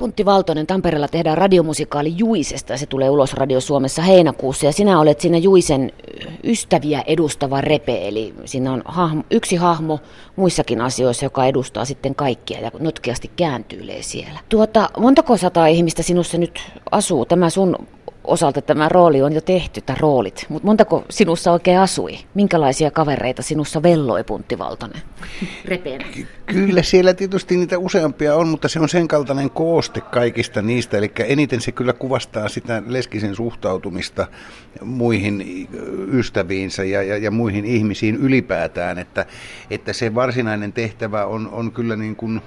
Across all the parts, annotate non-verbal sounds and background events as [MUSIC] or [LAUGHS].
Puntti Valtonen, Tampereella tehdään radiomusikaali Juisesta se tulee ulos Radio Suomessa heinäkuussa ja sinä olet siinä Juisen ystäviä edustava repe, eli siinä on hahmo, yksi hahmo muissakin asioissa, joka edustaa sitten kaikkia ja notkeasti kääntyilee siellä. Tuota, montako sataa ihmistä sinussa nyt asuu? Tämä sun osalta tämä rooli on jo tehty, tai roolit, mutta montako sinussa oikein asui? Minkälaisia kavereita sinussa velloi Puntti Valtonen? Kyllä siellä tietysti niitä useampia on, mutta se on sen kaltainen kooste kaikista niistä, eli eniten se kyllä kuvastaa sitä Leskisen suhtautumista muihin ystäviinsä ja, ja, ja muihin ihmisiin ylipäätään, että, että se varsinainen tehtävä on, on kyllä niin kuin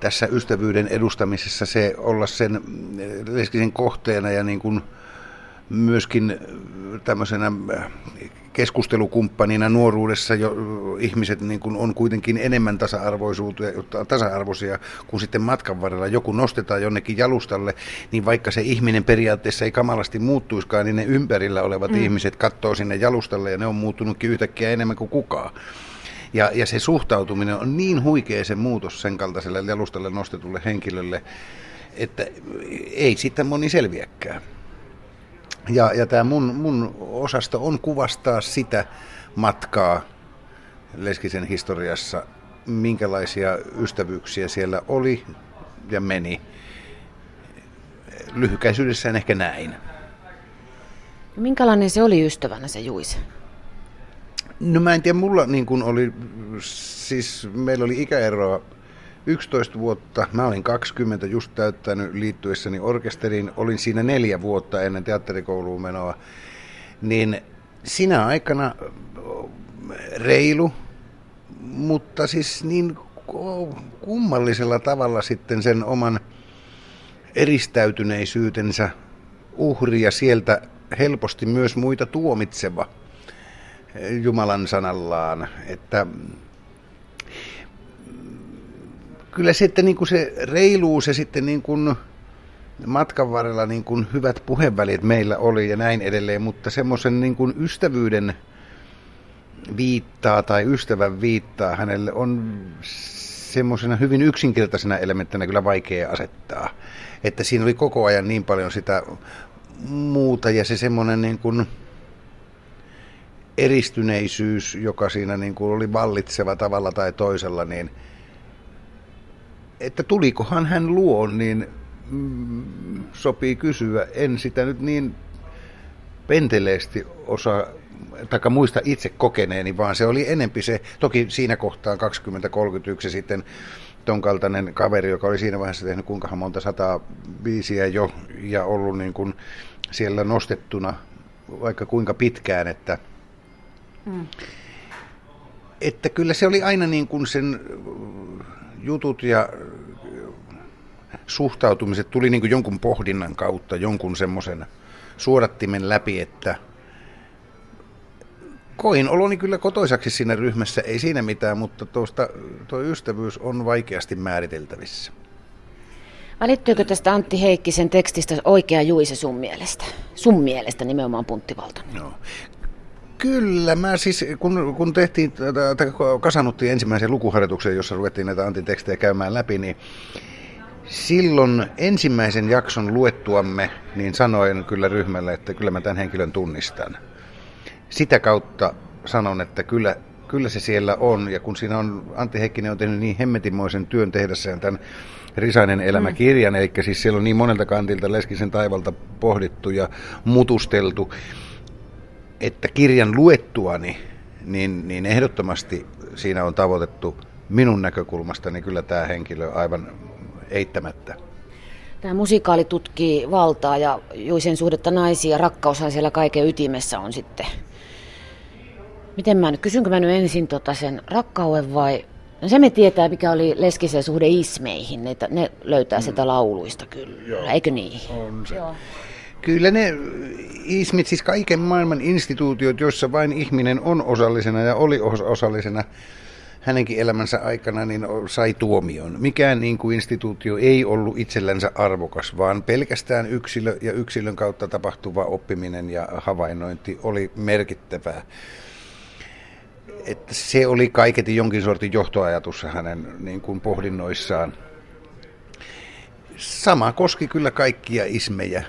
tässä ystävyyden edustamisessa se olla sen leskisen kohteena ja niin kuin myöskin tämmöisenä keskustelukumppanina nuoruudessa jo ihmiset niin kuin on kuitenkin enemmän tasa-arvoisia kuin sitten matkan varrella. Joku nostetaan jonnekin jalustalle, niin vaikka se ihminen periaatteessa ei kamalasti muuttuiskaan, niin ne ympärillä olevat mm. ihmiset katsoo sinne jalustalle ja ne on muuttunutkin yhtäkkiä enemmän kuin kukaan. Ja, ja se suhtautuminen on niin huikea se muutos sen kaltaiselle jalustalle nostetulle henkilölle, että ei sitten moni selviäkään. Ja, ja tämä mun, mun osasto on kuvastaa sitä matkaa Leskisen historiassa, minkälaisia ystävyyksiä siellä oli ja meni. Lyhykäisyydessään ehkä näin. Minkälainen se oli ystävänä se Juise? No mä en tiedä, mulla niin kuin oli, siis meillä oli ikäeroa 11 vuotta, mä olin 20 just täyttänyt liittyessäni orkesteriin, olin siinä neljä vuotta ennen teatterikouluun menoa, niin sinä aikana reilu, mutta siis niin kummallisella tavalla sitten sen oman eristäytyneisyytensä uhri ja sieltä helposti myös muita tuomitseva. Jumalan sanallaan. Että kyllä sitten niin kuin se reiluus ja sitten niin kuin matkan varrella niin kuin hyvät puhevälit meillä oli ja näin edelleen, mutta semmoisen niin kuin ystävyyden viittaa tai ystävän viittaa hänelle on semmoisena hyvin yksinkertaisena elementtinä kyllä vaikea asettaa. Että siinä oli koko ajan niin paljon sitä muuta ja se semmoinen niin kuin, eristyneisyys, joka siinä niin kuin oli vallitseva tavalla tai toisella, niin että tulikohan hän luon, niin mm, sopii kysyä. En sitä nyt niin penteleesti osaa, taikka muista itse kokeneeni, vaan se oli enempi se, toki siinä kohtaan 2031 sitten ton kaltainen kaveri, joka oli siinä vaiheessa tehnyt kuinka monta sataa biisiä jo ja ollut niin kuin siellä nostettuna vaikka kuinka pitkään, että Mm. Että kyllä se oli aina niin kuin sen jutut ja suhtautumiset tuli niin kuin jonkun pohdinnan kautta, jonkun semmoisen suodattimen läpi, että koin oloni kyllä kotoisaksi siinä ryhmässä, ei siinä mitään, mutta tuosta, tuo ystävyys on vaikeasti määriteltävissä. Välittyykö tästä Antti Heikkisen tekstistä oikea Juise sun mielestä? Sun mielestä nimenomaan Punttivalta. No. Kyllä, mä siis, kun, kun tehtiin, kasannuttiin ensimmäisen lukuharjoituksen, jossa ruvettiin näitä antitekstejä käymään läpi, niin silloin ensimmäisen jakson luettuamme, niin sanoin kyllä ryhmälle, että kyllä mä tämän henkilön tunnistan. Sitä kautta sanon, että kyllä, kyllä se siellä on, ja kun siinä on, Antti Heikkinen on tehnyt niin hemmetimoisen työn tehdessään tämän Risainen elämäkirjan, mm. eli siis siellä on niin monelta kantilta Leskisen taivalta pohdittu ja mutusteltu, että kirjan luettuani, niin, niin ehdottomasti siinä on tavoitettu minun näkökulmastani kyllä tämä henkilö aivan eittämättä. Tämä musikaali tutkii valtaa ja Juisen suhdetta naisia ja rakkaushan siellä kaiken ytimessä on sitten. Miten mä nyt, kysynkö mä nyt ensin tota sen rakkauden vai... No se me tietää, mikä oli Leskisen suhde ismeihin, ne, ne löytää mm. sitä lauluista kyllä, Joo, eikö niin? On se. Joo. Kyllä ne ismit, siis kaiken maailman instituutiot, joissa vain ihminen on osallisena ja oli osallisena hänenkin elämänsä aikana, niin sai tuomion. Mikään niin kuin instituutio ei ollut itsellänsä arvokas, vaan pelkästään yksilö ja yksilön kautta tapahtuva oppiminen ja havainnointi oli merkittävää. Että se oli kaiketi jonkin sortin johtoajatus hänen niin kuin pohdinnoissaan sama koski kyllä kaikkia ismejä,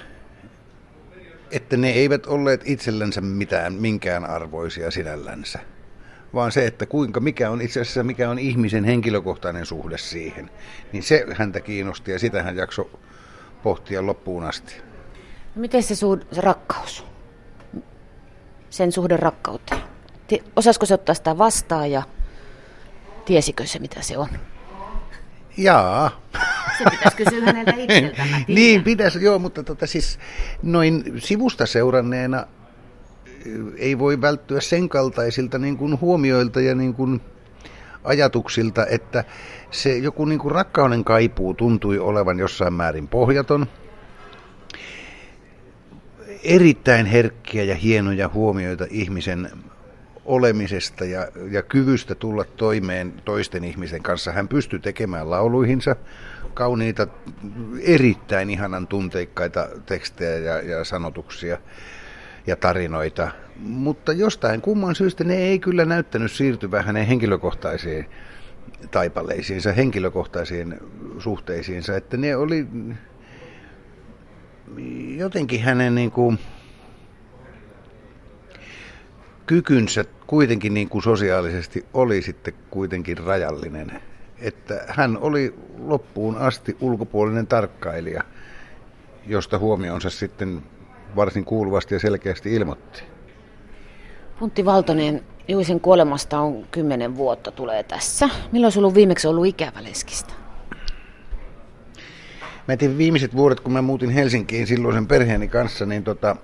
että ne eivät olleet itsellänsä mitään minkään arvoisia sinällänsä, vaan se, että kuinka, mikä on itse asiassa mikä on ihmisen henkilökohtainen suhde siihen, niin se häntä kiinnosti ja sitä hän jaksoi pohtia loppuun asti. No miten se, suhde, se rakkaus, sen suhde rakkauteen? Osaisiko se ottaa sitä vastaan ja tiesikö se mitä se on? Jaa. Se pitäisi kysyä häneltä [LAUGHS] itseltään. niin pitäisi, joo, mutta tota, siis noin sivusta seuranneena ei voi välttyä sen kaltaisilta niin kuin huomioilta ja niin kuin ajatuksilta, että se joku niin kuin rakkauden kaipuu tuntui olevan jossain määrin pohjaton. Erittäin herkkiä ja hienoja huomioita ihmisen olemisesta ja, ja kyvystä tulla toimeen toisten ihmisen kanssa. Hän pystyi tekemään lauluihinsa kauniita, erittäin ihanan tunteikkaita tekstejä ja, ja sanotuksia ja tarinoita. Mutta jostain kumman syystä ne ei kyllä näyttänyt siirtyvän hänen henkilökohtaisiin taipaleisiinsa, henkilökohtaisiin suhteisiinsa. Että ne oli jotenkin hänen niin kuin, kykynsä kuitenkin niin kuin sosiaalisesti oli sitten kuitenkin rajallinen. Että hän oli loppuun asti ulkopuolinen tarkkailija, josta huomionsa sitten varsin kuuluvasti ja selkeästi ilmoitti. Puntti Valtonen, Juisen kuolemasta on kymmenen vuotta tulee tässä. Milloin sinulla on viimeksi ollut ikävä leskistä? Mä tein viimeiset vuodet, kun mä muutin Helsinkiin silloisen perheeni kanssa, niin tota,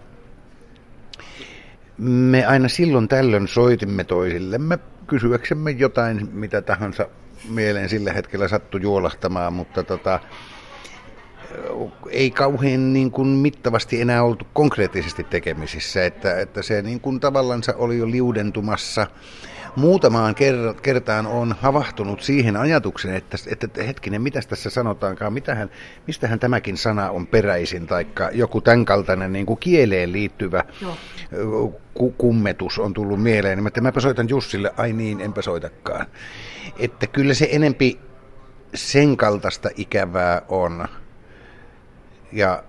me aina silloin tällöin soitimme toisillemme kysyäksemme jotain, mitä tahansa mieleen sillä hetkellä sattui juolahtamaan, mutta tota, ei kauhean niin kuin mittavasti enää oltu konkreettisesti tekemisissä, että, että se niin kuin tavallaan oli jo liudentumassa muutamaan kertaan on havahtunut siihen ajatukseen, että, että hetkinen, mitä tässä sanotaankaan, mitähän, mistähän tämäkin sana on peräisin, tai joku tämän kaltainen niin kuin kieleen liittyvä ku, kummetus on tullut mieleen. Että mäpä soitan Jussille, ai niin, enpä soitakaan. Että kyllä se enempi sen kaltaista ikävää on. Ja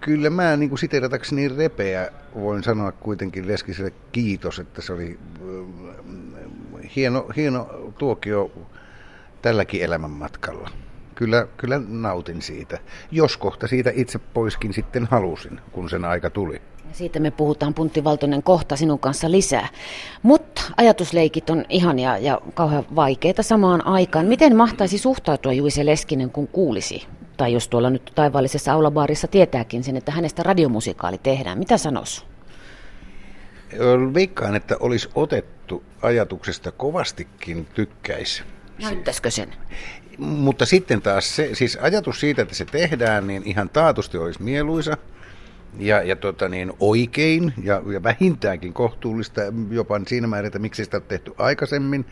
kyllä mä niin kuin siteratakseni repeä voin sanoa kuitenkin Leskiselle kiitos, että se oli äh, hieno, hieno tuokio tälläkin elämänmatkalla. Kyllä, kyllä nautin siitä. Jos kohta siitä itse poiskin sitten halusin, kun sen aika tuli. Siitä me puhutaan Puntti Valtonen kohta sinun kanssa lisää. Mutta ajatusleikit on ihania ja kauhean vaikeita samaan aikaan. Miten mahtaisi suhtautua Juise Leskinen, kun kuulisi tai jos tuolla nyt taivaallisessa aulabaarissa tietääkin sen, että hänestä radiomusikaali tehdään, mitä sanois? Veikkaan, että olisi otettu ajatuksesta kovastikin tykkäisi. Näyttäisikö sen? Mutta sitten taas se, siis ajatus siitä, että se tehdään, niin ihan taatusti olisi mieluisa ja, ja tota niin, oikein ja, ja vähintäänkin kohtuullista jopa siinä määrin, että miksi sitä on tehty aikaisemmin.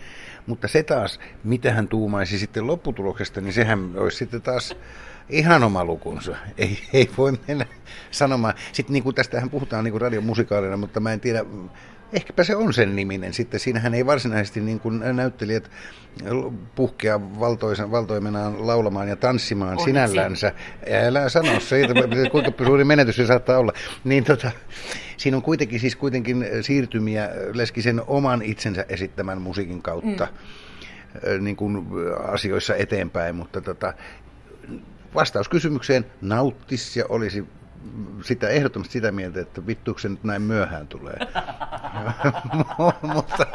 Mutta se taas, mitä hän tuumaisi sitten lopputuloksesta, niin sehän olisi sitten taas ihan oma lukunsa. Ei, ei voi mennä sanomaan. Sitten niin kuin tästähän puhutaan niin kuin radiomusikaalina, mutta mä en tiedä, ehkäpä se on sen niminen. Sitten siinähän ei varsinaisesti niin kuin näyttelijät puhkea valtoisen, valtoimenaan laulamaan ja tanssimaan on sinällänsä. Älä sano siitä, kuinka suuri menetys se saattaa olla. Niin tota, siinä on kuitenkin, siis kuitenkin siirtymiä Leskisen oman itsensä esittämän musiikin kautta. Mm. Niin kuin asioissa eteenpäin, mutta tota, vastaus kysymykseen nauttis ja olisi sitä ehdottomasti sitä mieltä, että vittuuko se nyt näin myöhään tulee. [LAUGHS] mutta,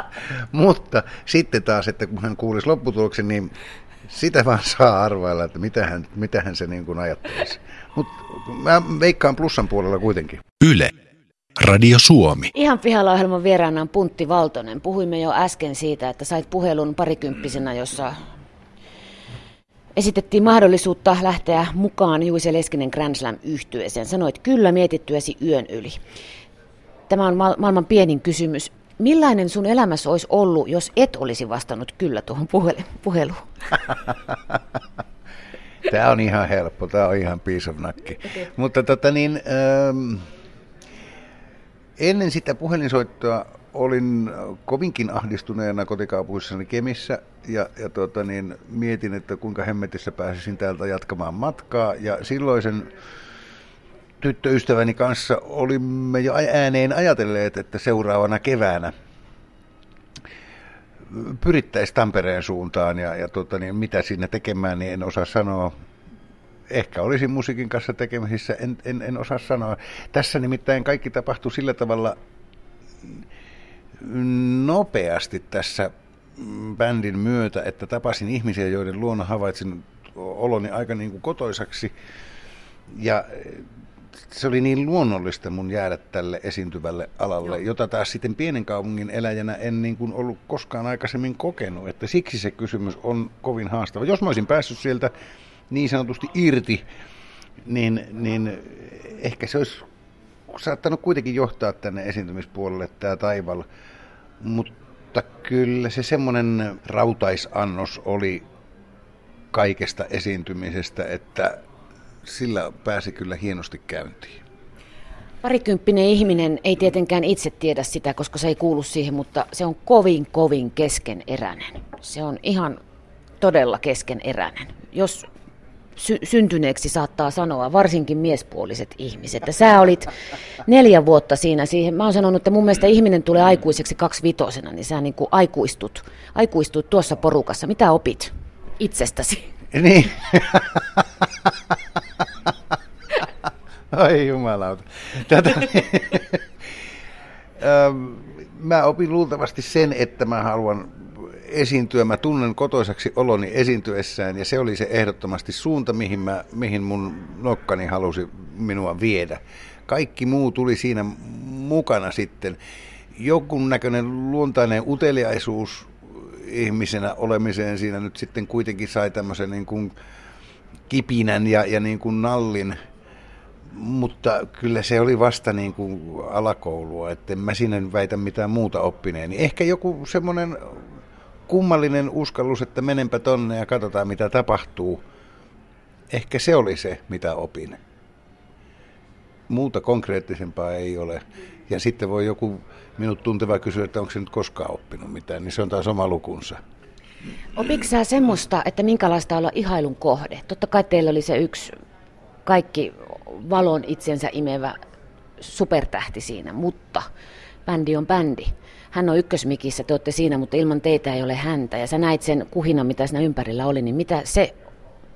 mutta sitten taas, että kun hän kuulisi lopputuloksen, niin sitä vaan saa arvailla, että mitähän, mitähän se niin kuin ajattelisi. Mutta mä veikkaan plussan puolella kuitenkin. Yle. Radio Suomi. Ihan pihalla ohjelman vieraana on Puntti Valtonen. Puhuimme jo äsken siitä, että sait puhelun parikymppisenä, jossa Esitettiin mahdollisuutta lähteä mukaan Juise Leskinen Grand Slam yhtyeeseen. Sanoit kyllä mietittyäsi yön yli. Tämä on ma- maailman pienin kysymys. Millainen sun elämässä olisi ollut, jos et olisi vastannut kyllä tuohon puheluun? [LAUGHS] Tämä on ihan helppo, tämä on ihan piece of nakki. Okay. Mutta tota niin, ähm, ennen sitä puhelinsoittoa olin kovinkin ahdistuneena kotikaupungissani Kemissä ja, ja tuota, niin, mietin, että kuinka hemmetissä pääsisin täältä jatkamaan matkaa. Ja silloisen tyttöystäväni kanssa olimme jo ääneen ajatelleet, että seuraavana keväänä pyrittäisiin Tampereen suuntaan ja, ja tuota, niin, mitä sinne tekemään, niin en osaa sanoa. Ehkä olisin musiikin kanssa tekemisissä, en, en, en osaa sanoa. Tässä nimittäin kaikki tapahtui sillä tavalla nopeasti tässä bändin myötä, että tapasin ihmisiä, joiden luona havaitsin oloni aika niin kuin kotoisaksi. Ja se oli niin luonnollista mun jäädä tälle esiintyvälle alalle, Joo. jota taas sitten pienen kaupungin eläjänä en niin kuin ollut koskaan aikaisemmin kokenut. Että siksi se kysymys on kovin haastava. Jos mä olisin päässyt sieltä niin sanotusti irti, niin, niin ehkä se olisi saattanut kuitenkin johtaa tänne esiintymispuolelle tämä taival. Mutta kyllä se semmoinen rautaisannos oli kaikesta esiintymisestä, että sillä pääsi kyllä hienosti käyntiin. Parikymppinen ihminen ei tietenkään itse tiedä sitä, koska se ei kuulu siihen, mutta se on kovin, kovin keskeneräinen. Se on ihan todella keskeneräinen. Jos sy- syntyneeksi saattaa sanoa, varsinkin miespuoliset ihmiset. Että sä olit neljä vuotta siinä siihen. Mä oon sanonut, että mun mielestä ihminen tulee aikuiseksi kaksivitosena, niin sä niin kuin aikuistut, aikuistut tuossa porukassa. Mitä opit itsestäsi? Niin. Ai jumalauta. Tätä, [LAUGHS] mä opin luultavasti sen, että mä haluan esiintyä. Mä tunnen kotoisaksi oloni esiintyessään ja se oli se ehdottomasti suunta, mihin, mä, mihin mun nokkani halusi minua viedä. Kaikki muu tuli siinä mukana sitten. Jokun näköinen luontainen uteliaisuus ihmisenä olemiseen siinä nyt sitten kuitenkin sai tämmöisen niin kuin kipinän ja, ja niin kuin nallin, mutta kyllä se oli vasta niin kuin alakoulua, että en mä siinä väitä mitään muuta oppineeni. Ehkä joku semmoinen kummallinen uskallus, että menenpä tonne ja katsotaan mitä tapahtuu. Ehkä se oli se, mitä opin. Muuta konkreettisempaa ei ole. Ja sitten voi joku minut tunteva kysyä, että onko se nyt koskaan oppinut mitään, niin se on taas oma lukunsa. Opitko sä semmoista, että minkälaista olla ihailun kohde? Totta kai teillä oli se yksi kaikki valon itsensä imevä supertähti siinä, mutta bändi on bändi. Hän on ykkösmikissä, te olette siinä, mutta ilman teitä ei ole häntä. Ja sä näit sen kuhinan, mitä siinä ympärillä oli, niin mitä se,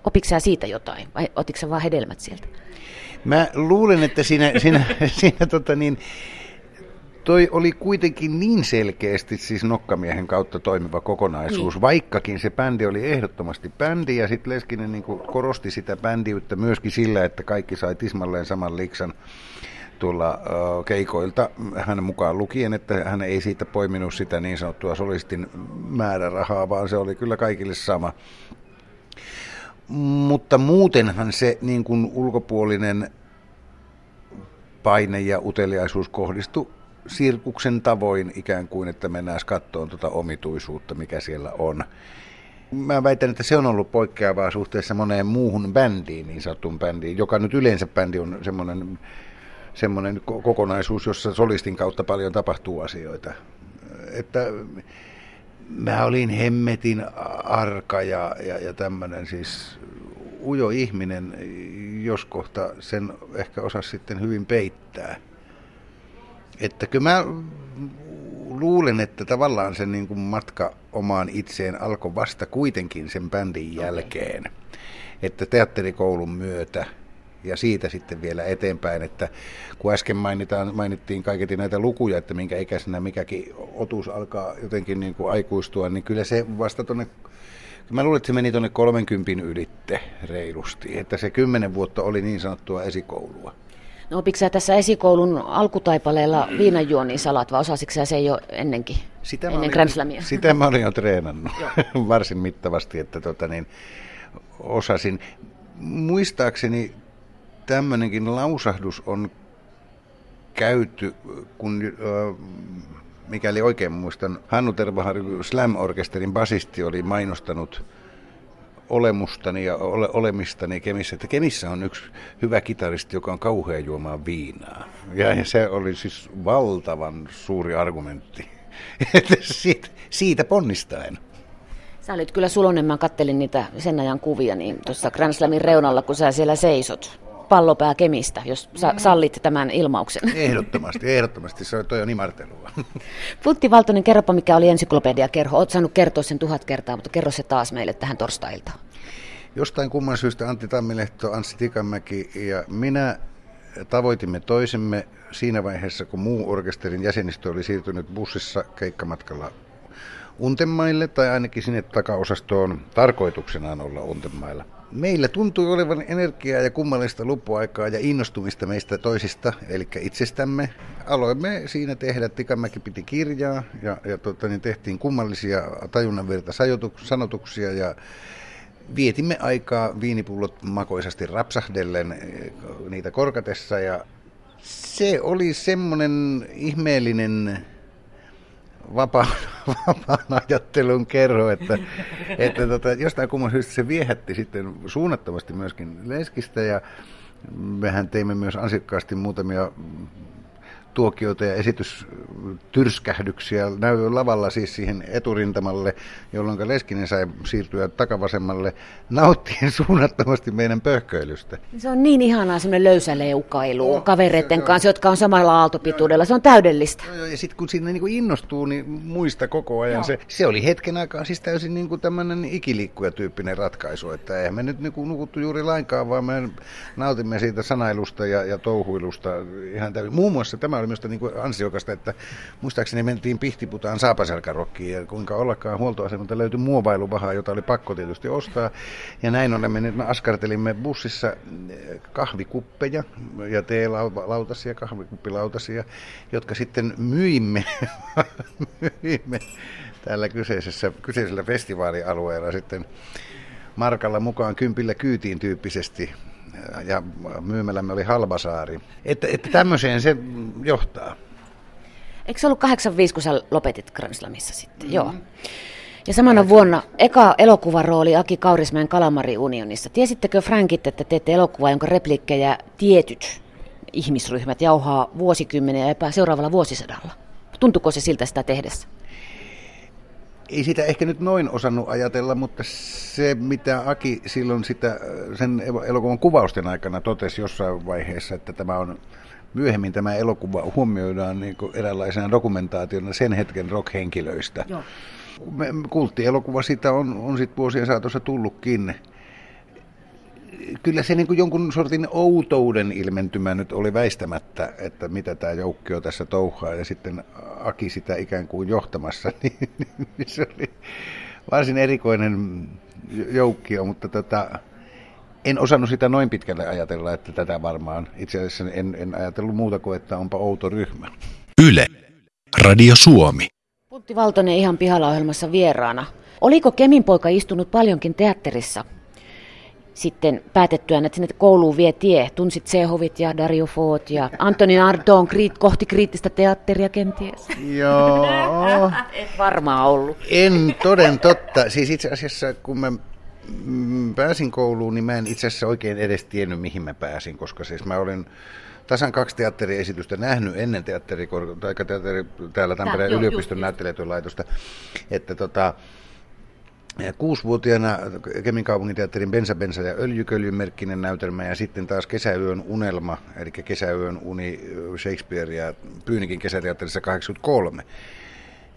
opitko sä siitä jotain vai otitko sä vaan hedelmät sieltä? Mä luulen, että siinä, siinä, [LAUGHS] siinä tota niin, toi oli kuitenkin niin selkeästi siis nokkamiehen kautta toimiva kokonaisuus, niin. vaikkakin se bändi oli ehdottomasti bändi ja sitten Leskinen niin korosti sitä bändiyttä myöskin sillä, että kaikki sai tismalleen saman liksan tuolla uh, keikoilta hänen mukaan lukien, että hän ei siitä poiminut sitä niin sanottua solistin määrärahaa, vaan se oli kyllä kaikille sama. Mutta muutenhan se niin kuin ulkopuolinen paine ja uteliaisuus kohdistui sirkuksen tavoin ikään kuin, että mennään kattoon tuota omituisuutta, mikä siellä on. Mä väitän, että se on ollut poikkeavaa suhteessa moneen muuhun bändiin, niin sanottuun bändiin, joka nyt yleensä bändi on semmoinen, semmoinen kokonaisuus, jossa solistin kautta paljon tapahtuu asioita. Että mä olin hemmetin arka ja, ja, ja tämmöinen siis ujo ihminen, jos kohta sen ehkä osasi sitten hyvin peittää. Että kyllä mä luulen, että tavallaan se niin kuin matka omaan itseen alkoi vasta kuitenkin sen bändin jälkeen. Okay. Että teatterikoulun myötä ja siitä sitten vielä eteenpäin, että kun äsken mainitaan, mainittiin kaiketi näitä lukuja, että minkä ikäisenä mikäkin otus alkaa jotenkin niin kuin aikuistua, niin kyllä se vasta tuonne Mä luulen, että se meni tuonne 30 ylitte reilusti, että se kymmenen vuotta oli niin sanottua esikoulua. No opitko sä tässä esikoulun alkutaipaleella viinanjuonnin salat vai osasitko sä se jo ennenkin, sitä ennen olin, Sitä mä olin jo treenannut [LAUGHS] varsin mittavasti, että tota niin, osasin. Muistaakseni tämmöinenkin lausahdus on käyty, kun mikäli oikein muistan, Hannu Tervaharju Slam-orkesterin basisti oli mainostanut olemustani ja ole, olemistani Kemissä, että Kemissä on yksi hyvä kitaristi, joka on kauhea juomaan viinaa. Ja, ja se oli siis valtavan suuri argumentti, [LAUGHS] että siitä, siitä ponnistaen. Sä olit kyllä sulonen, mä kattelin niitä sen ajan kuvia, niin tuossa Grand Slamin reunalla, kun sä siellä seisot pallopää Kemistä, jos sa- sallit tämän ilmauksen. Ehdottomasti, ehdottomasti. Se on toi on imartelua. [LAUGHS] Putti Valtonen, kerropa mikä oli ensyklopedia kerho. Oot saanut kertoa sen tuhat kertaa, mutta kerro se taas meille tähän torstailtaan. Jostain kumman syystä Antti Tammilehto, Anssi Tikanmäki ja minä tavoitimme toisemme siinä vaiheessa, kun muu orkesterin jäsenistö oli siirtynyt bussissa keikkamatkalla Untemaille, tai ainakin sinne takaosastoon tarkoituksenaan olla Untemailla. Meillä tuntui olevan energiaa ja kummallista luppuaikaa ja innostumista meistä toisista, eli itsestämme. Aloimme siinä tehdä, Tikamäki piti kirjaa ja, ja tota, niin tehtiin kummallisia tajunnanvirta sanotuksia ja vietimme aikaa viinipullot makoisasti rapsahdellen eh, niitä korkatessa ja se oli semmoinen ihmeellinen vapaan, [LAUGHS] vapaan ajattelun kerro, että, että tota, jostain kumman syystä se viehätti sitten suunnattomasti myöskin Leskistä ja mehän teimme myös ansiokkaasti muutamia tuokioita ja esitystyrskähdyksiä näy lavalla siis siihen eturintamalle, jolloin Leskinen sai siirtyä takavasemmalle nauttien suunnattomasti meidän pöhköilystä. Se on niin ihanaa semmoinen löysä leukailu oh, kavereiden kanssa, jotka on samalla aaltopituudella. Se on täydellistä. Joo, ja sitten kun siinä niin innostuu, niin muista koko ajan. Se, se oli hetken aikaa siis täysin niin kuin tämmöinen ikiliikkuja-tyyppinen ratkaisu, että eihän me nyt niin kuin nukuttu juuri lainkaan, vaan me nautimme siitä sanailusta ja, ja touhuilusta ihan täysin. Muun muassa tämä oli oli minusta niin ansiokasta, että muistaakseni mentiin Pihtiputaan saapaselkärokkiin ja kuinka ollakaan huoltoasemalta löytyi muovailuvahaa, jota oli pakko tietysti ostaa. Ja näin olemme, me askartelimme bussissa eh, kahvikuppeja ja teelautasia, kahvikuppilautasia, jotka sitten myimme, [LAUGHS] myimme tällä kyseisessä, kyseisellä festivaalialueella sitten markalla mukaan kympillä kyytiin tyyppisesti ja myymälämme oli Halbasaari. Että, että tämmöiseen se johtaa. Eikö se ollut 85, kun sä lopetit Granslamissa sitten? Mm-hmm. Joo. Ja samana vuonna eka elokuvan rooli Aki Kaurismäen Kalamari-unionissa. Tiesittekö Frankit, että teette elokuvaa, jonka replikkejä tietyt ihmisryhmät jauhaa vuosikymmeniä ja seuraavalla vuosisadalla? Tuntuuko se siltä sitä tehdessä? Ei sitä ehkä nyt noin osannut ajatella, mutta se mitä Aki silloin sitä, sen elokuvan kuvausten aikana totesi jossain vaiheessa, että tämä on myöhemmin tämä elokuva huomioidaan niin kuin eräänlaisena dokumentaationa sen hetken rockhenkilöistä. Joo. Kulttielokuva sitä on, on sitten vuosien saatossa tullutkin kyllä se niin kuin jonkun sortin outouden ilmentymä nyt oli väistämättä, että mitä tämä joukkio tässä touhaa ja sitten Aki sitä ikään kuin johtamassa, [LAUGHS] niin, niin se oli varsin erikoinen joukkio, mutta tota, en osannut sitä noin pitkälle ajatella, että tätä varmaan, itse asiassa en, en ajatellut muuta kuin, että onpa outo ryhmä. Yle, Radio Suomi. Putti Valtonen ihan pihalla ohjelmassa vieraana. Oliko Kemin poika istunut paljonkin teatterissa sitten päätettyä, että sinne kouluun vie tie. Tunsit Sehovit ja Dario Fot ja Antoni Ardon kriit, kohti kriittistä teatteria kenties. Joo. [LAUGHS] Et varmaan ollut. En toden totta. Siis itse asiassa kun mä mm, pääsin kouluun, niin mä en itse asiassa oikein edes tiennyt, mihin mä pääsin, koska siis mä olin tasan kaksi teatteriesitystä nähnyt ennen teatteri, tai teatteri täällä Tampereen Tää, yliopiston näyttelijätyölaitosta, että tota, Kuusivuotiaana Kemin kaupunginteatterin Bensa Bensa ja Öljyköljyn merkkinen näytelmä ja sitten taas Kesäyön unelma, eli Kesäyön uni Shakespeare ja Pyynikin kesäteatterissa 83.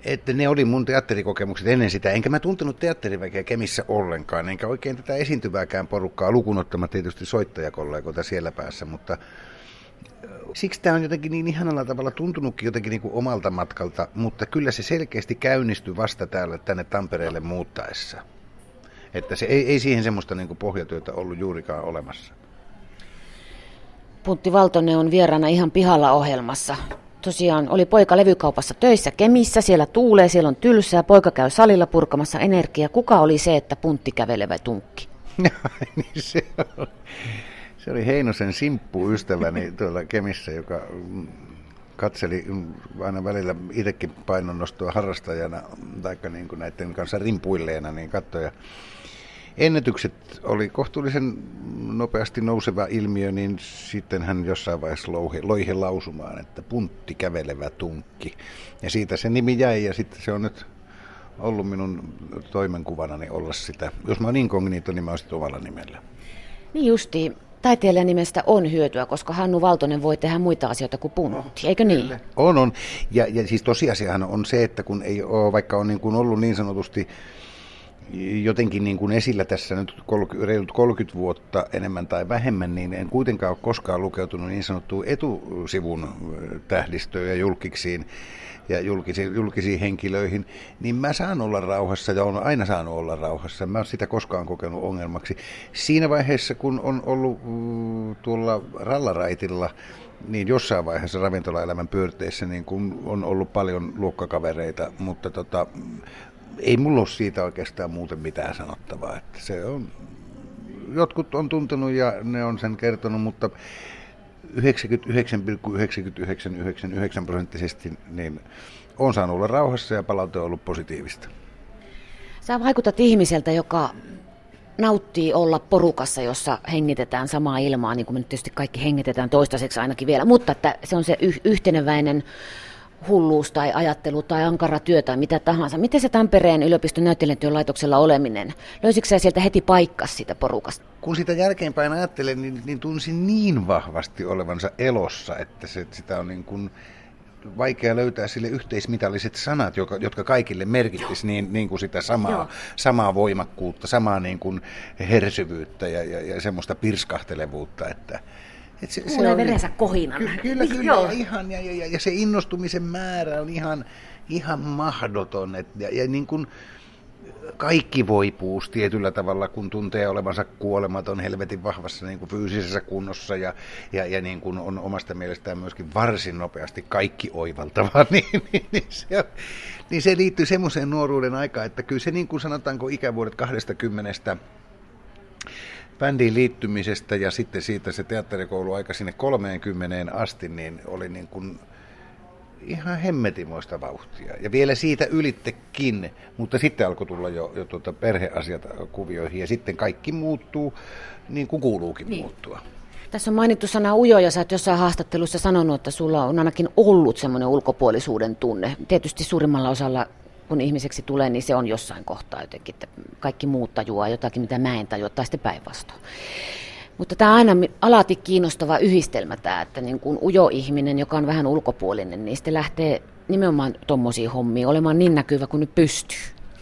Että ne oli mun teatterikokemukset ennen sitä, enkä mä tuntenut teatteriväkeä Kemissä ollenkaan, enkä oikein tätä esiintyvääkään porukkaa, lukunottamatta tietysti soittajakollegoita siellä päässä, mutta siksi tämä on jotenkin niin ihanalla tavalla tuntunutkin jotenkin niin kuin omalta matkalta, mutta kyllä se selkeästi käynnistyi vasta täällä tänne Tampereelle muuttaessa. Että se ei, ei siihen semmoista niin kuin pohjatyötä ollut juurikaan olemassa. Puntti Valtonen on vieraana ihan pihalla ohjelmassa. Tosiaan oli poika levykaupassa töissä Kemissä, siellä tuulee, siellä on tylsää, poika käy salilla purkamassa energiaa. Kuka oli se, että puntti kävelevä tunkki? [LAUGHS] niin se. Se oli Heinosen simppu ystäväni tuolla Kemissä, joka katseli aina välillä itsekin painonnostoa harrastajana, tai niin kuin näiden kanssa rimpuilleena, niin katsoja. ennätykset oli kohtuullisen nopeasti nouseva ilmiö, niin sitten hän jossain vaiheessa louhi, loihe lausumaan, että puntti kävelevä tunkki. Ja siitä se nimi jäi ja sitten se on nyt ollut minun toimenkuvanani olla sitä. Jos mä oon inkognito, niin mä oon omalla nimellä. Niin justi. Taiteilijan nimestä on hyötyä, koska Hannu Valtonen voi tehdä muita asioita kuin puntti, eikö niin? On, on. Ja, ja siis tosiasiahan on se, että kun ei ole, vaikka on niin kuin ollut niin sanotusti jotenkin niin kuin esillä tässä nyt reilut 30 vuotta enemmän tai vähemmän, niin en kuitenkaan ole koskaan lukeutunut niin sanottuun etusivun tähdistöön ja julkiksiin ja julkisiin, julkisiin henkilöihin, niin mä saan olla rauhassa ja on aina saanut olla rauhassa. Mä en sitä koskaan kokenut ongelmaksi. Siinä vaiheessa, kun on ollut tuolla rallaraitilla, niin jossain vaiheessa ravintolaelämän pyörteissä niin kun on ollut paljon luokkakavereita, mutta tota, ei mulla ole siitä oikeastaan muuten mitään sanottavaa. Että se on, jotkut on tuntenut ja ne on sen kertonut, mutta 99,9999 prosenttisesti niin on saanut olla rauhassa ja palaute on ollut positiivista. Sä vaikutat ihmiseltä, joka nauttii olla porukassa, jossa hengitetään samaa ilmaa, niin kuin me nyt tietysti kaikki hengitetään toistaiseksi ainakin vielä, mutta että se on se yh- yhteneväinen hulluus tai ajattelu tai ankara työ tai mitä tahansa. Miten se Tampereen yliopiston näyttelijätyön laitoksella oleminen? Löysitkö sieltä heti paikkas siitä porukasta? Kun sitä jälkeenpäin ajattelen, niin, niin tunsin niin vahvasti olevansa elossa, että se, sitä on niin kuin vaikea löytää sille yhteismitalliset sanat, jotka, jotka kaikille merkittisi niin, niin kuin sitä samaa, samaa voimakkuutta, samaa niin kuin hersyvyyttä ja, ja, ja semmoista pirskahtelevuutta, että, et se, se on, verensä kohinan. Ky- kyllä, kyllä. Ja, ihan, ja, ja, ja, se innostumisen määrä on ihan, ihan mahdoton. Et, ja, ja niin kuin kaikki voipuu tietyllä tavalla, kun tuntee olevansa kuolematon helvetin vahvassa niin kuin fyysisessä kunnossa ja, ja, ja niin kuin on omasta mielestään myöskin varsin nopeasti kaikki oivaltava, [LAUGHS] niin, niin, niin, se, niin se liittyy semmoiseen nuoruuden aikaan, että kyllä se niin kuin sanotaanko ikävuodet 20 bändiin liittymisestä ja sitten siitä se teatterikoulu aika sinne 30 asti, niin oli niin kuin ihan hemmetimoista vauhtia. Ja vielä siitä ylittekin, mutta sitten alkoi tulla jo, jo tuota perheasiat kuvioihin ja sitten kaikki muuttuu niin kuin kuuluukin niin. muuttua. Tässä on mainittu sana ujo ja sä oot jossain haastattelussa sanonut, että sulla on ainakin ollut semmoinen ulkopuolisuuden tunne. Tietysti suurimmalla osalla kun ihmiseksi tulee, niin se on jossain kohtaa jotenkin, että kaikki muut tajuaa jotakin, mitä mä en tajua, tai sitten päinvastoin. Mutta tämä on aina alati kiinnostava yhdistelmä tämä, että niin kuin ujo ihminen, joka on vähän ulkopuolinen, niin sitten lähtee nimenomaan tuommoisiin hommiin olemaan niin näkyvä kuin nyt pystyy.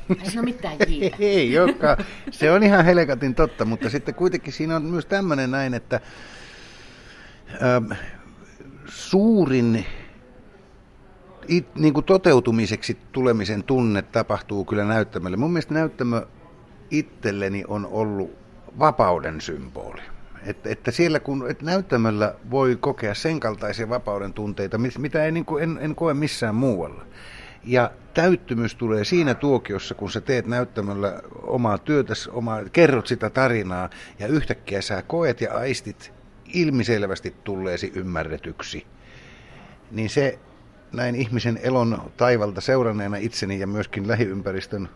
[LAUGHS] Ei se ole mitään Ei joka, se on ihan helekatin totta, mutta sitten kuitenkin siinä on myös tämmöinen näin, että äh, suurin it, niin kuin toteutumiseksi tulemisen tunne tapahtuu kyllä näyttämölle. Mun mielestä näyttämö itselleni on ollut vapauden symboli. Että, että siellä kun että näyttämöllä voi kokea sen kaltaisia vapauden tunteita, mitä ei, niin kuin, en, en koe missään muualla. Ja täyttymys tulee siinä tuokiossa, kun sä teet näyttämöllä omaa työtäsi, omaa, kerrot sitä tarinaa ja yhtäkkiä sä koet ja aistit ilmiselvästi tulleesi ymmärretyksi. Niin se näin ihmisen elon taivalta seuranneena itseni ja myöskin lähiympäristön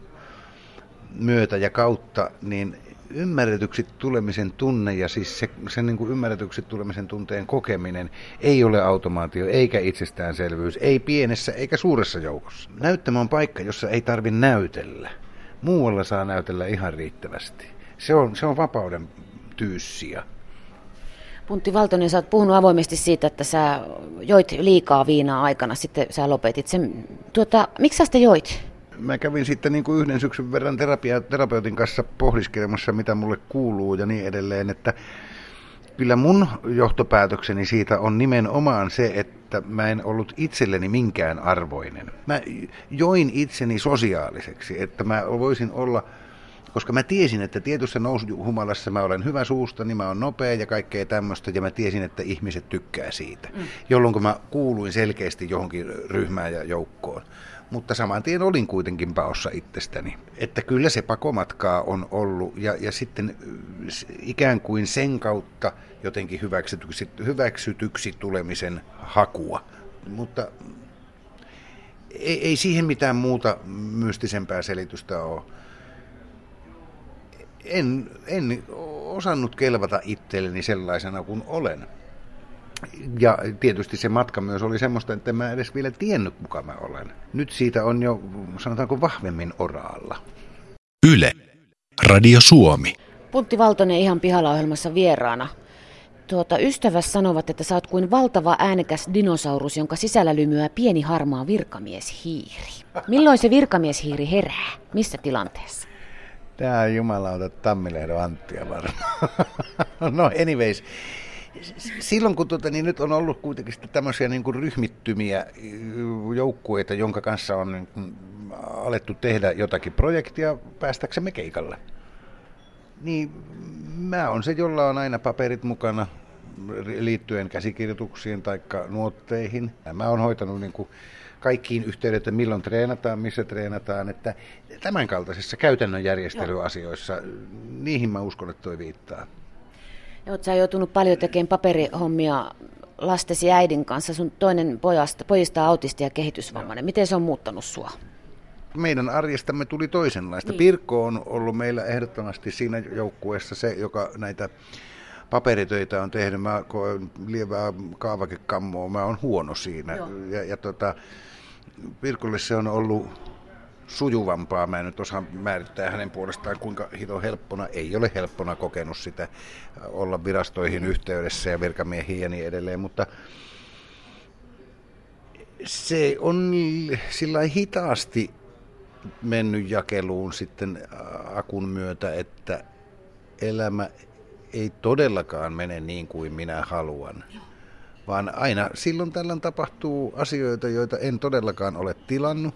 myötä ja kautta, niin ymmärretyksi tulemisen tunne ja siis se, sen niin kuin ymmärretyksi tulemisen tunteen kokeminen ei ole automaatio eikä itsestäänselvyys, ei pienessä eikä suuressa joukossa. Näyttämä on paikka, jossa ei tarvi näytellä. Muualla saa näytellä ihan riittävästi. Se on, se on vapauden tyyssiä. Puntti Valtonen, sä oot puhunut avoimesti siitä, että sä joit liikaa viinaa aikana, sitten sä lopetit sen. Tuota, miksi sä sitä joit? Mä kävin sitten niin kuin yhden syksyn verran terapia, terapeutin kanssa pohdiskelemassa, mitä mulle kuuluu ja niin edelleen, että kyllä mun johtopäätökseni siitä on nimenomaan se, että mä en ollut itselleni minkään arvoinen. Mä join itseni sosiaaliseksi, että mä voisin olla koska mä tiesin, että tietyssä nousuhumalassa mä olen hyvä suusta, niin mä oon nopea ja kaikkea tämmöistä, ja mä tiesin, että ihmiset tykkää siitä, mm. jolloin mä kuuluin selkeästi johonkin ryhmään ja joukkoon. Mutta saman tien olin kuitenkin paossa itsestäni. Että kyllä se pakomatkaa on ollut, ja, ja sitten ikään kuin sen kautta jotenkin hyväksytyksi, hyväksytyksi tulemisen hakua. Mutta ei, ei siihen mitään muuta mystisempää selitystä ole en, en osannut kelvata itselleni sellaisena kuin olen. Ja tietysti se matka myös oli semmoista, että mä edes vielä tiennyt, kuka mä olen. Nyt siitä on jo, sanotaanko, vahvemmin oraalla. Yle. Radio Suomi. Puntti Valtonen ihan pihalla ohjelmassa vieraana. Tuota, ystäväs sanovat, että sä oot kuin valtava äänekäs dinosaurus, jonka sisällä lymyää pieni harmaa virkamieshiiri. Milloin se virkamieshiiri herää? Missä tilanteessa? Tämä on jumalauta Tammilehdo Anttia varmaan. [LAUGHS] no anyways, silloin kun tuota, niin nyt on ollut kuitenkin tämmöisiä niin kuin ryhmittymiä joukkueita, jonka kanssa on niin kuin alettu tehdä jotakin projektia päästäksemme keikalle. Niin mä on se, jolla on aina paperit mukana liittyen käsikirjoituksiin tai nuotteihin. Mä oon hoitanut niin kuin kaikkiin yhteydet, että milloin treenataan, missä treenataan, että tämän kaltaisissa käytännön järjestelyasioissa, niihin mä uskon, että toi viittaa. Oletko sä joutunut paljon tekemään paperihommia lastesi äidin kanssa. Sun toinen pojasta, pojista autisti ja kehitysvammainen. Miten se on muuttanut sua? Meidän arjestamme tuli toisenlaista. Niin. Pirkko on ollut meillä ehdottomasti siinä joukkueessa se, joka näitä paperitöitä on tehnyt. Mä koen lievää kaavakekammoa, mä oon huono siinä. Joo. Ja, ja tota, Pirkolle se on ollut sujuvampaa. Mä en nyt osaa määrittää hänen puolestaan, kuinka hito helppona, ei ole helppona kokenut sitä olla virastoihin yhteydessä ja virkamiehiin ja niin edelleen, mutta se on sillä hitaasti mennyt jakeluun sitten akun myötä, että elämä ei todellakaan mene niin kuin minä haluan. Vaan aina silloin tällöin tapahtuu asioita, joita en todellakaan ole tilannut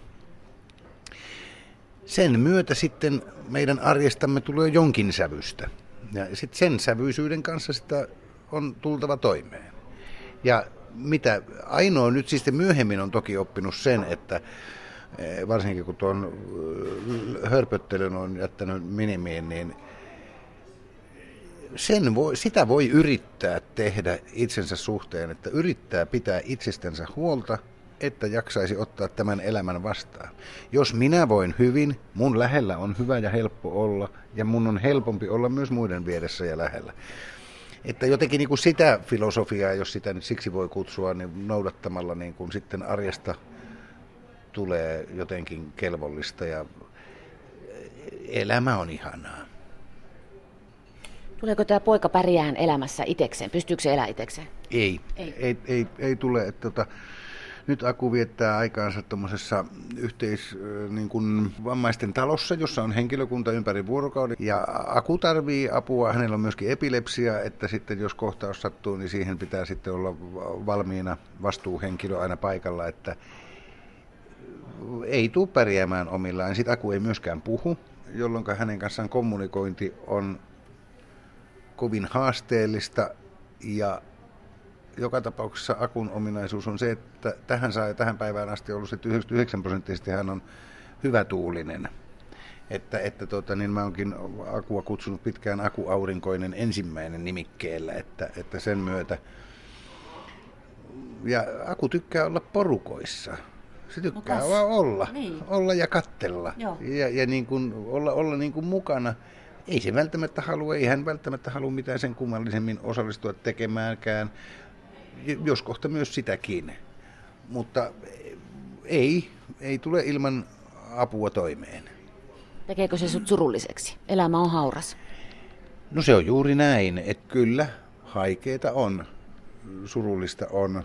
sen myötä sitten meidän arjestamme tulee jonkin sävystä. Ja sitten sen sävyisyyden kanssa sitä on tultava toimeen. Ja mitä ainoa nyt siis myöhemmin on toki oppinut sen, että eh, varsinkin kun tuon eh, hörpöttelyn on jättänyt minimiin, niin sen voi, sitä voi yrittää tehdä itsensä suhteen, että yrittää pitää itsestänsä huolta – että jaksaisi ottaa tämän elämän vastaan. Jos minä voin hyvin, mun lähellä on hyvä ja helppo olla, ja mun on helpompi olla myös muiden vieressä ja lähellä. Että jotenkin niin kuin sitä filosofiaa, jos sitä nyt siksi voi kutsua, niin noudattamalla niin kuin sitten arjesta tulee jotenkin kelvollista ja elämä on ihanaa. Tuleeko tämä poika pärjään elämässä itekseen? Pystyykö se elää itekseen? Ei, ei, ei, ei, ei tule. Että, tota, nyt Aku viettää aikaansa tuommoisessa yhteis, niin kuin vammaisten talossa, jossa on henkilökunta ympäri vuorokauden. Ja Aku tarvii apua, hänellä on myöskin epilepsia, että sitten jos kohtaus sattuu, niin siihen pitää sitten olla valmiina vastuuhenkilö aina paikalla, että ei tule pärjäämään omillaan. Sitten Aku ei myöskään puhu, jolloin hänen kanssaan kommunikointi on kovin haasteellista ja joka tapauksessa akun ominaisuus on se, että tähän saa tähän päivään asti ollut se 99 prosenttisesti hän on hyvätuulinen. Että, että tota, niin mä oonkin Akua kutsunut pitkään Akuaurinkoinen ensimmäinen nimikkeellä, että, että sen myötä. Ja Aku tykkää olla porukoissa. Se tykkää no olla, niin. olla ja kattella Joo. ja, ja niin kuin, olla, olla niin kuin mukana. Ei se välttämättä halua, ei hän välttämättä halua mitään sen kummallisemmin osallistua tekemäänkään jos kohta myös sitäkin. Mutta ei, ei tule ilman apua toimeen. Tekeekö se sut surulliseksi? Elämä on hauras. No se on juuri näin, että kyllä, haikeita on, surullista on,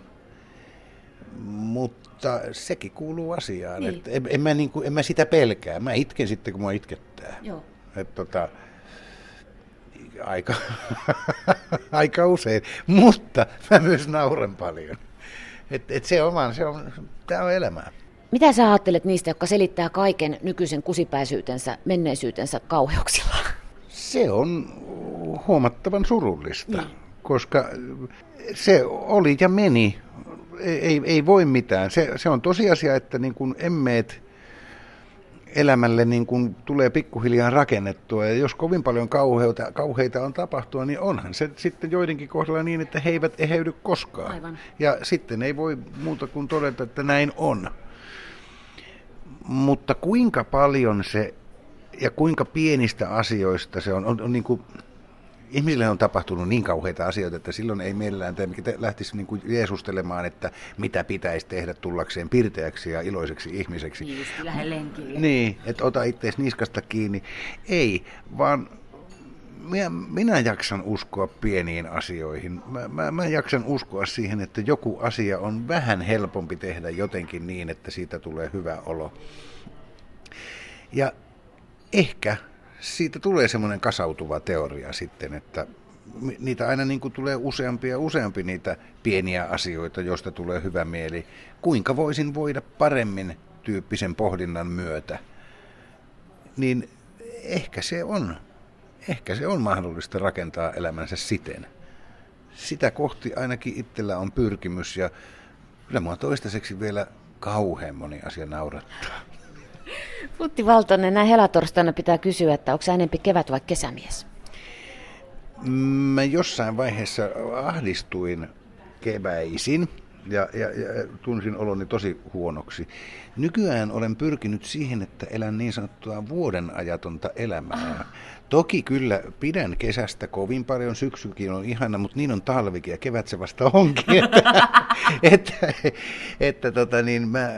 mutta sekin kuuluu asiaan. Niin. Että en, en, mä niin kuin, en mä sitä pelkää, mä itken sitten kun mua itkettää. Joo. Et tota, aika, [LAUGHS] aika usein, mutta mä myös nauran paljon. Et, et se on se on, tämä on elämää. Mitä sä ajattelet niistä, jotka selittää kaiken nykyisen kusipäisyytensä, menneisyytensä kauheuksilla? Se on huomattavan surullista, niin. koska se oli ja meni. Ei, ei voi mitään. Se, se on tosiasia, että niin kun emmeet elämälle niin kuin tulee pikkuhiljaa rakennettua. Ja jos kovin paljon kauheita, kauheita on tapahtua, niin onhan se sitten joidenkin kohdalla niin, että he eivät eheydy koskaan. Aivan. Ja sitten ei voi muuta kuin todeta, että näin on. Mutta kuinka paljon se ja kuinka pienistä asioista se on, on, on niin kuin, ihmisille on tapahtunut niin kauheita asioita, että silloin ei mielellään lähtisi niin kuin jeesustelemaan, että mitä pitäisi tehdä tullakseen pirteäksi ja iloiseksi ihmiseksi. Niin, just lenkille. Niin, että ota itseäsi niskasta kiinni. Ei, vaan minä, minä jaksan uskoa pieniin asioihin. Mä, mä, mä jaksan uskoa siihen, että joku asia on vähän helpompi tehdä jotenkin niin, että siitä tulee hyvä olo. Ja ehkä siitä tulee semmoinen kasautuva teoria sitten, että niitä aina niin kuin tulee useampi ja useampi niitä pieniä asioita, joista tulee hyvä mieli. Kuinka voisin voida paremmin tyyppisen pohdinnan myötä, niin ehkä se on, ehkä se on mahdollista rakentaa elämänsä siten. Sitä kohti ainakin itsellä on pyrkimys ja kyllä mua toistaiseksi vielä kauhean moni asia naurattaa. Putti Valtonen, näin helatorstaina pitää kysyä, että onko enempi kevät vai kesämies? Mä jossain vaiheessa ahdistuin keväisin ja, ja, ja tunsin oloni tosi huonoksi. Nykyään olen pyrkinyt siihen, että elän niin sanottua vuoden ajatonta elämää. Ah. Toki kyllä pidän kesästä kovin paljon, syksykin on ihana, mutta niin on talvikin ja kevät se vasta onkin. että, että, [LAUGHS] että, että tota niin, mä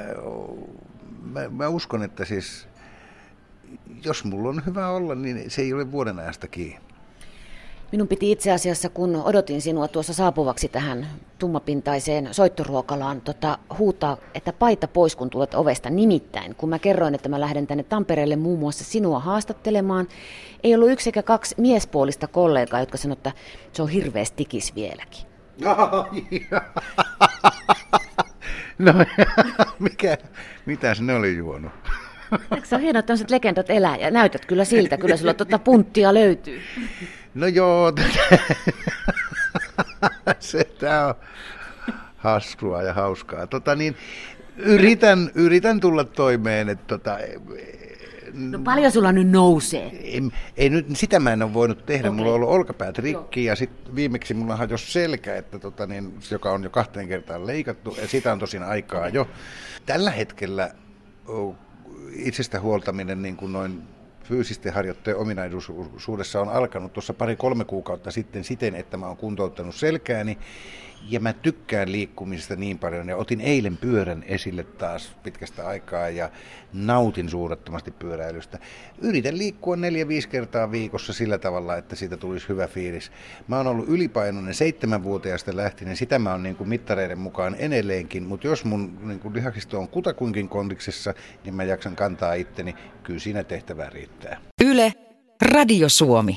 mä, mä uskon, että siis jos mulla on hyvä olla, niin se ei ole vuoden ajasta kiinni. Minun piti itse asiassa, kun odotin sinua tuossa saapuvaksi tähän tummapintaiseen soittoruokalaan, tota, huutaa, että paita pois, kun tulet ovesta. Nimittäin, kun mä kerroin, että mä lähden tänne Tampereelle muun muassa sinua haastattelemaan, ei ollut yksi eikä kaksi miespuolista kollegaa, jotka sanoivat, että se on hirveästi tikis vieläkin. [LAUGHS] No, [LAUGHS] mikä, mitä ne oli juonut? Eikö se ole hienoa, että tämmöiset legendat elää ja näytät kyllä siltä, kyllä sulla tuota punttia löytyy. No joo, [LAUGHS] se tää on haskua ja hauskaa. Tota niin, yritän, yritän tulla toimeen, että tota, No paljon sulla nyt nousee? Ei, ei nyt, sitä mä en ole voinut tehdä. Okay. Mulla on ollut olkapäät rikki Joo. ja sitten viimeksi mulla hajosi selkä, että tota, niin, joka on jo kahteen kertaan leikattu. Ja sitä on tosin aikaa jo. Tällä hetkellä itsestä huoltaminen niin kuin noin fyysisten harjoitteen ominaisuudessa on alkanut tuossa pari-kolme kuukautta sitten siten, että mä oon kuntouttanut selkääni ja mä tykkään liikkumisesta niin paljon ja otin eilen pyörän esille taas pitkästä aikaa ja nautin suurettomasti pyöräilystä. Yritän liikkua neljä-viisi kertaa viikossa sillä tavalla, että siitä tulisi hyvä fiilis. Mä oon ollut ylipainoinen seitsemänvuotiaasta lähtien, sitä mä oon niin kuin mittareiden mukaan edelleenkin, mutta jos mun niin kuin lihaksisto on kutakuinkin kondiksessa, niin mä jaksan kantaa itteni, kyllä siinä tehtävää riittää. Yle, Radio Suomi.